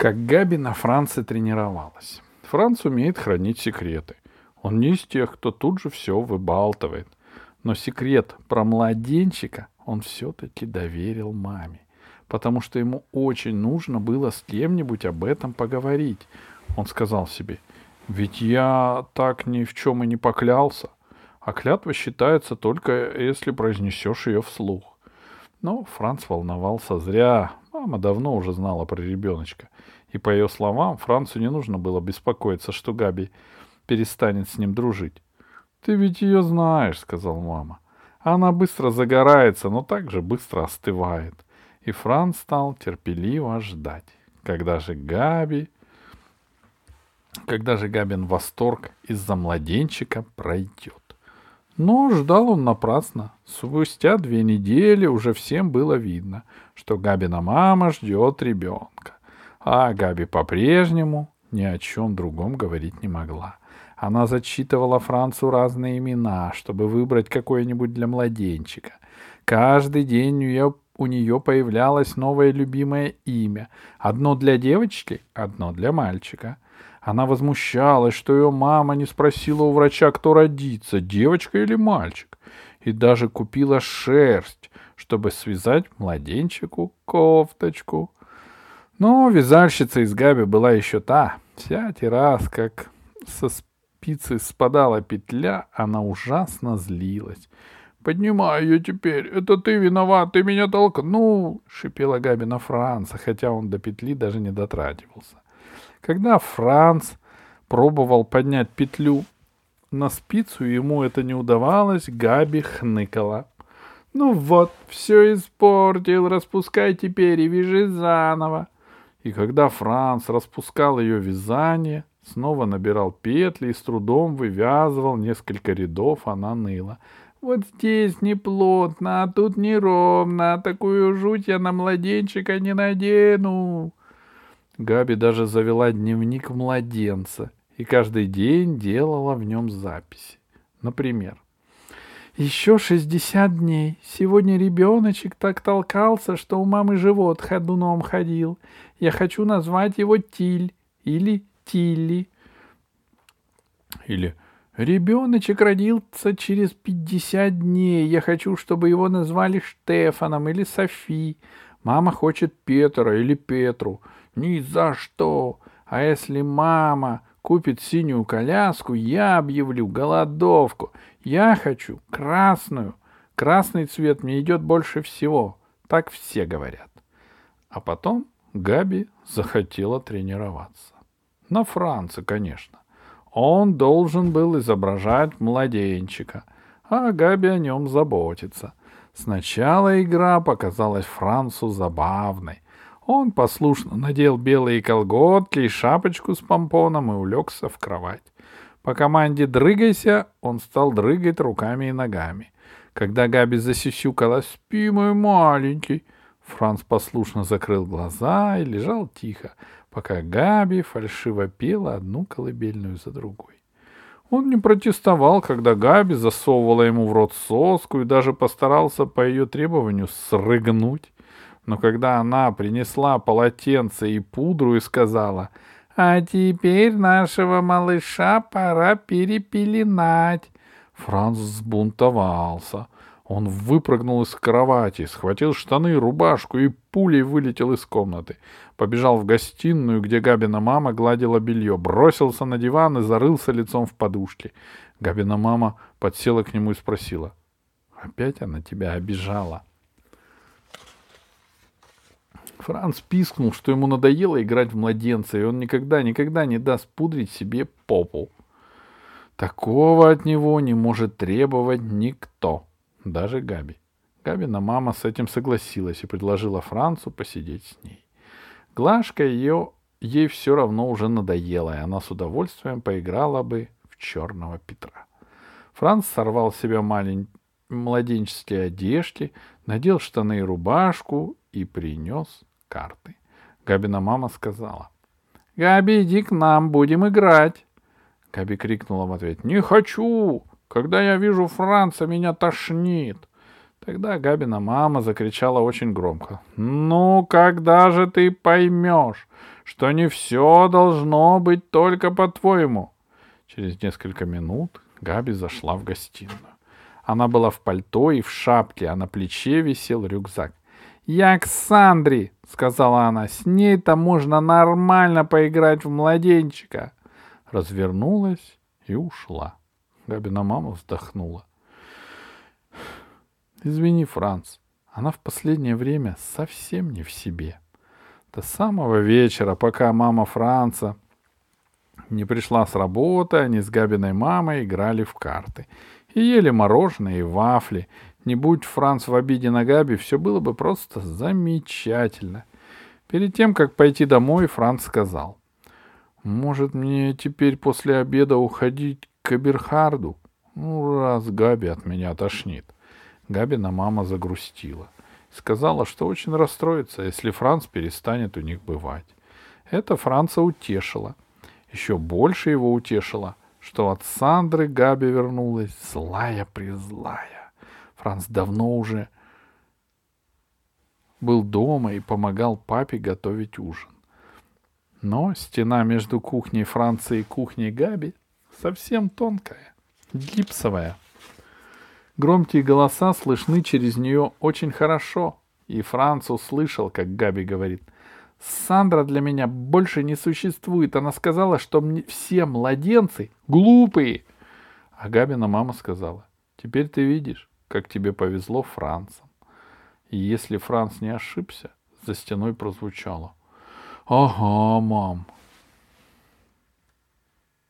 Как Габи на Франце тренировалась. Франц умеет хранить секреты. Он не из тех, кто тут же все выбалтывает. Но секрет про младенчика он все-таки доверил маме, потому что ему очень нужно было с кем-нибудь об этом поговорить. Он сказал себе, ведь я так ни в чем и не поклялся, а клятва считается только, если произнесешь ее вслух. Но Франц волновался зря. Мама давно уже знала про ребеночка. И по ее словам, Францу не нужно было беспокоиться, что Габи перестанет с ним дружить. «Ты ведь ее знаешь», — сказал мама. «Она быстро загорается, но также быстро остывает». И Франц стал терпеливо ждать, когда же Габи... Когда же Габин восторг из-за младенчика пройдет. Но ждал он напрасно. Спустя две недели уже всем было видно, что Габина мама ждет ребенка. А Габи по-прежнему ни о чем другом говорить не могла. Она зачитывала Францу разные имена, чтобы выбрать какое-нибудь для младенчика. Каждый день у нее, у нее появлялось новое любимое имя. Одно для девочки, одно для мальчика — она возмущалась, что ее мама не спросила у врача, кто родится, девочка или мальчик, и даже купила шерсть, чтобы связать младенчику кофточку. Но вязальщица из Габи была еще та. Всякий раз, как со спицы спадала петля, она ужасно злилась. «Поднимай ее теперь! Это ты виноват! Ты меня толкнул!» — шипела Габи на Франца, хотя он до петли даже не дотрагивался. Когда Франц пробовал поднять петлю на спицу, ему это не удавалось, Габи хныкала. «Ну вот, все испортил, распускай теперь и вяжи заново». И когда Франц распускал ее вязание, снова набирал петли и с трудом вывязывал несколько рядов, она ныла. «Вот здесь не плотно, а тут неровно, такую жуть я на младенчика не надену». Габи даже завела дневник младенца и каждый день делала в нем записи. Например, еще шестьдесят дней. Сегодня ребеночек так толкался, что у мамы живот ходуном ходил. Я хочу назвать его Тиль или Тилли. Или Ребеночек родился через пятьдесят дней. Я хочу, чтобы его назвали Штефаном или Софи. Мама хочет Петра или Петру. Ни за что. А если мама купит синюю коляску, я объявлю голодовку. Я хочу красную. Красный цвет мне идет больше всего. Так все говорят. А потом Габи захотела тренироваться. На Франце, конечно. Он должен был изображать младенчика, а Габи о нем заботится. Сначала игра показалась Францу забавной, он послушно надел белые колготки и шапочку с помпоном и улегся в кровать. По команде «дрыгайся» он стал дрыгать руками и ногами. Когда Габи засисюкала «Спи, мой маленький», Франц послушно закрыл глаза и лежал тихо, пока Габи фальшиво пела одну колыбельную за другой. Он не протестовал, когда Габи засовывала ему в рот соску и даже постарался по ее требованию срыгнуть но когда она принесла полотенце и пудру и сказала, «А теперь нашего малыша пора перепеленать», Франц взбунтовался. Он выпрыгнул из кровати, схватил штаны, рубашку и пулей вылетел из комнаты. Побежал в гостиную, где Габина мама гладила белье, бросился на диван и зарылся лицом в подушке. Габина мама подсела к нему и спросила, «Опять она тебя обижала?» Франц пискнул, что ему надоело играть в младенца, и он никогда-никогда не даст пудрить себе попу. Такого от него не может требовать никто, даже Габи. Габина мама с этим согласилась и предложила Францу посидеть с ней. Глашка ее ей все равно уже надоела, и она с удовольствием поиграла бы в черного Петра. Франц сорвал с себя малень... младенческие одежки, надел штаны и рубашку и принес карты. Габина мама сказала. «Габи, иди к нам, будем играть!» Габи крикнула в ответ. «Не хочу! Когда я вижу Франца, меня тошнит!» Тогда Габина мама закричала очень громко. «Ну, когда же ты поймешь, что не все должно быть только по-твоему. Через несколько минут Габи зашла в гостиную. Она была в пальто и в шапке, а на плече висел рюкзак. «Я к Сандре!» — сказала она. «С ней-то можно нормально поиграть в младенчика!» Развернулась и ушла. Габина мама вздохнула. «Извини, Франц, она в последнее время совсем не в себе. До самого вечера, пока мама Франца не пришла с работы, они с Габиной мамой играли в карты и ели мороженое и вафли. Не будь Франц в обиде на Габи, все было бы просто замечательно. Перед тем, как пойти домой, Франц сказал, «Может, мне теперь после обеда уходить к Эберхарду? Ну, раз Габи от меня тошнит». Габина мама загрустила. Сказала, что очень расстроится, если Франц перестанет у них бывать. Это Франца утешило. Еще больше его утешило, что от Сандры Габи вернулась злая-призлая. Франц давно уже был дома и помогал папе готовить ужин. Но стена между кухней Франца и кухней Габи совсем тонкая, гипсовая. Громкие голоса слышны через нее очень хорошо, и Франц услышал, как Габи говорит — Сандра для меня больше не существует. Она сказала, что мне все младенцы глупые. А Габина мама сказала, теперь ты видишь, как тебе повезло Францам. И если Франц не ошибся, за стеной прозвучало. Ага, мам,